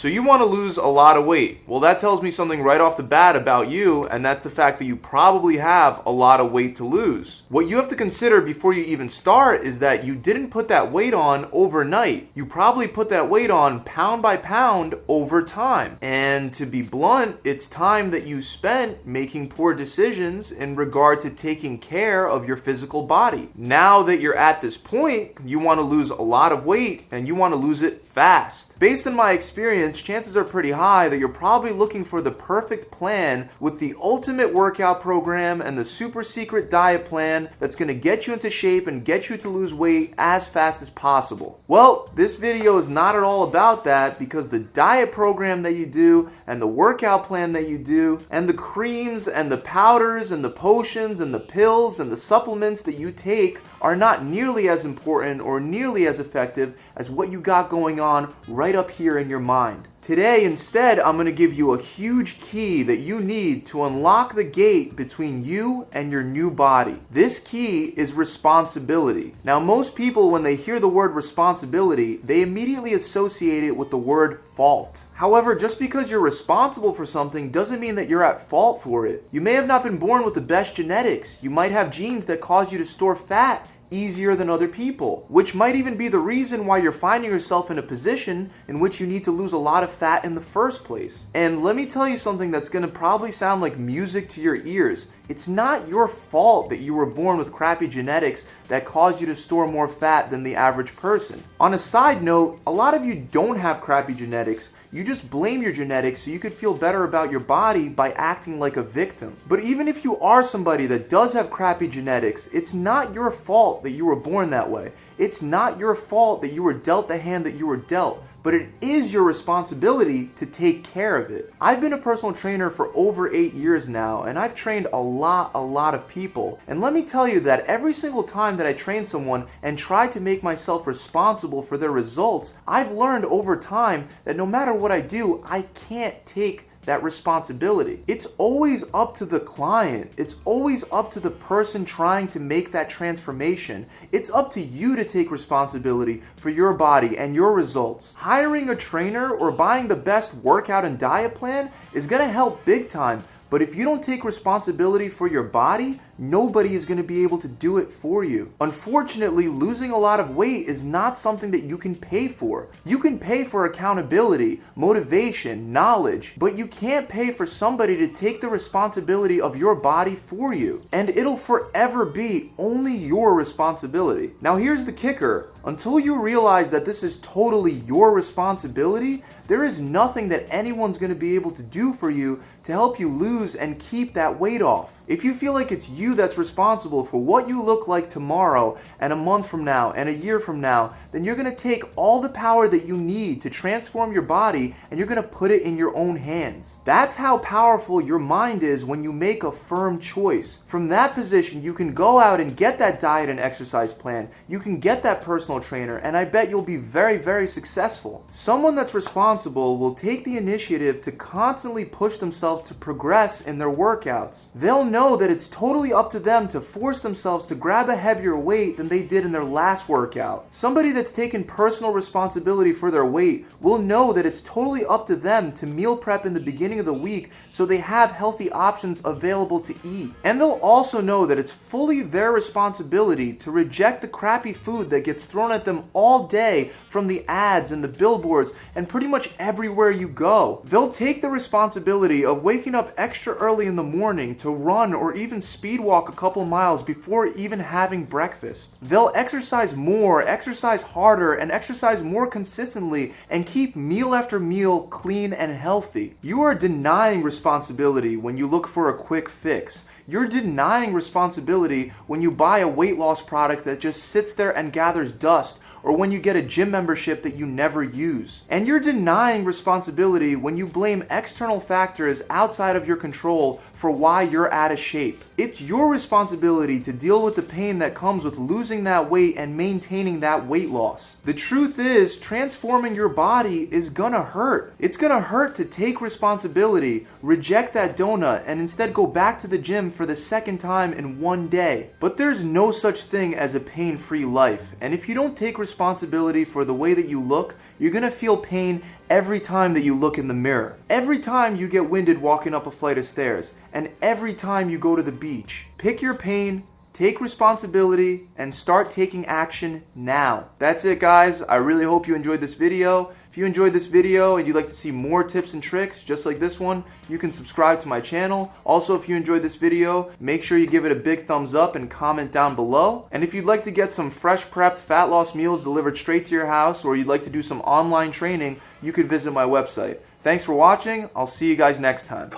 So you want to lose a lot of weight. Well, that tells me something right off the bat about you, and that's the fact that you probably have a lot of weight to lose. What you have to consider before you even start is that you didn't put that weight on overnight. You probably put that weight on pound by pound over time. And to be blunt, it's time that you spent making poor decisions in regard to taking care of your physical body. Now that you're at this point, you want to lose a lot of weight and you want to lose it fast. Based on my experience, chances are pretty high that you're probably looking for the perfect plan with the ultimate workout program and the super secret diet plan that's going to get you into shape and get you to lose weight as fast as possible. Well, this video is not at all about that because the diet program that you do and the workout plan that you do and the creams and the powders and the potions and the pills and the supplements that you take are not nearly as important or nearly as effective as what you got going on right up here in your mind. Today, instead, I'm going to give you a huge key that you need to unlock the gate between you and your new body. This key is responsibility. Now, most people, when they hear the word responsibility, they immediately associate it with the word fault. However, just because you're responsible for something doesn't mean that you're at fault for it. You may have not been born with the best genetics. You might have genes that cause you to store fat easier than other people, which might even be the reason why you're finding yourself in a position in which you need to lose a lot of fat in the first place. And let me tell you something that's gonna probably sound like music to your ears. It's not your fault that you were born with crappy genetics that caused you to store more fat than the average person. On a side note, a lot of you don't have crappy genetics. You just blame your genetics so you could feel better about your body by acting like a victim. But even if you are somebody that does have crappy genetics, it's not your fault that you were born that way. It's not your fault that you were dealt the hand that you were dealt but it is your responsibility to take care of it. I've been a personal trainer for over eight years now, and I've trained a lot, a lot of people. And let me tell you that every single time that I train someone and try to make myself responsible for their results, I've learned over time that no matter what I do, I can't take that responsibility. It's always up to the client. It's always up to the person trying to make that transformation. It's up to you to take responsibility for your body and your results. Hiring a trainer or buying the best workout and diet plan is to help big time. But if you don't take responsibility for your body, nobody is going to be able to do it for you. Unfortunately, losing a lot of weight is not something that you can pay for. You can pay for accountability, motivation, knowledge, but you can't pay for somebody to take the responsibility of your body for you. And it'll forever be only your responsibility. Now, here's the kicker until you realize that this is totally your responsibility, there is nothing that anyone's going to be able to do for you to help you lose and keep that weight off. If you feel like it's you that's responsible for what you look like tomorrow and a month from now and a year from now, then you're going to take all the power that you need to transform your body and you're going to put it in your own hands. That's how powerful your mind is when you make a firm choice. From that position, you can go out and get that diet and exercise plan. You can get that personal trainer, and I bet you'll be very, very successful. Someone that's responsible will take the initiative to constantly push themselves to progress in their workouts. They'll know know that it's totally up to them to force themselves to grab a heavier weight than they did in their last workout. Somebody that's taken personal responsibility for their weight will know that it's totally up to them to meal prep in the beginning of the week so they have healthy options available to eat. And they'll also know that it's fully their responsibility to reject the crappy food that gets thrown at them all day from the ads and the billboards and pretty much everywhere you go. They'll take the responsibility of waking up extra early in the morning to run or even speed walk a couple miles before even having breakfast. They'll exercise more, exercise harder, and exercise more consistently and keep meal after meal clean and healthy. You are denying responsibility when you look for a quick fix. You're denying responsibility when you buy a weight loss product that just sits there and gathers dust or when you get a gym membership that you never use. And you're denying responsibility when you blame external factors outside of your control for why you're out of shape. It's your responsibility to deal with the pain that comes with losing that weight and maintaining that weight loss. The truth is, transforming your body is gonna hurt. It's gonna hurt to take responsibility, reject that donut, and instead go back to the gym for the second time in one day. But there's no such thing as a pain free life. And if you don't take responsibility for the way that you look, you're gonna feel pain every time that you look in the mirror, every time you get winded walking up a flight of stairs, and every time you go to the beach. Pick your pain, take responsibility, and start taking action now. That's it, guys. I really hope you enjoyed this video. If you enjoyed this video and you'd like to see more tips and tricks just like this one, you can subscribe to my channel. Also, if you enjoyed this video, make sure you give it a big thumbs up and comment down below. And if you'd like to get some fresh prepped fat loss meals delivered straight to your house or you'd like to do some online training, you could visit my website. Thanks for watching. I'll see you guys next time.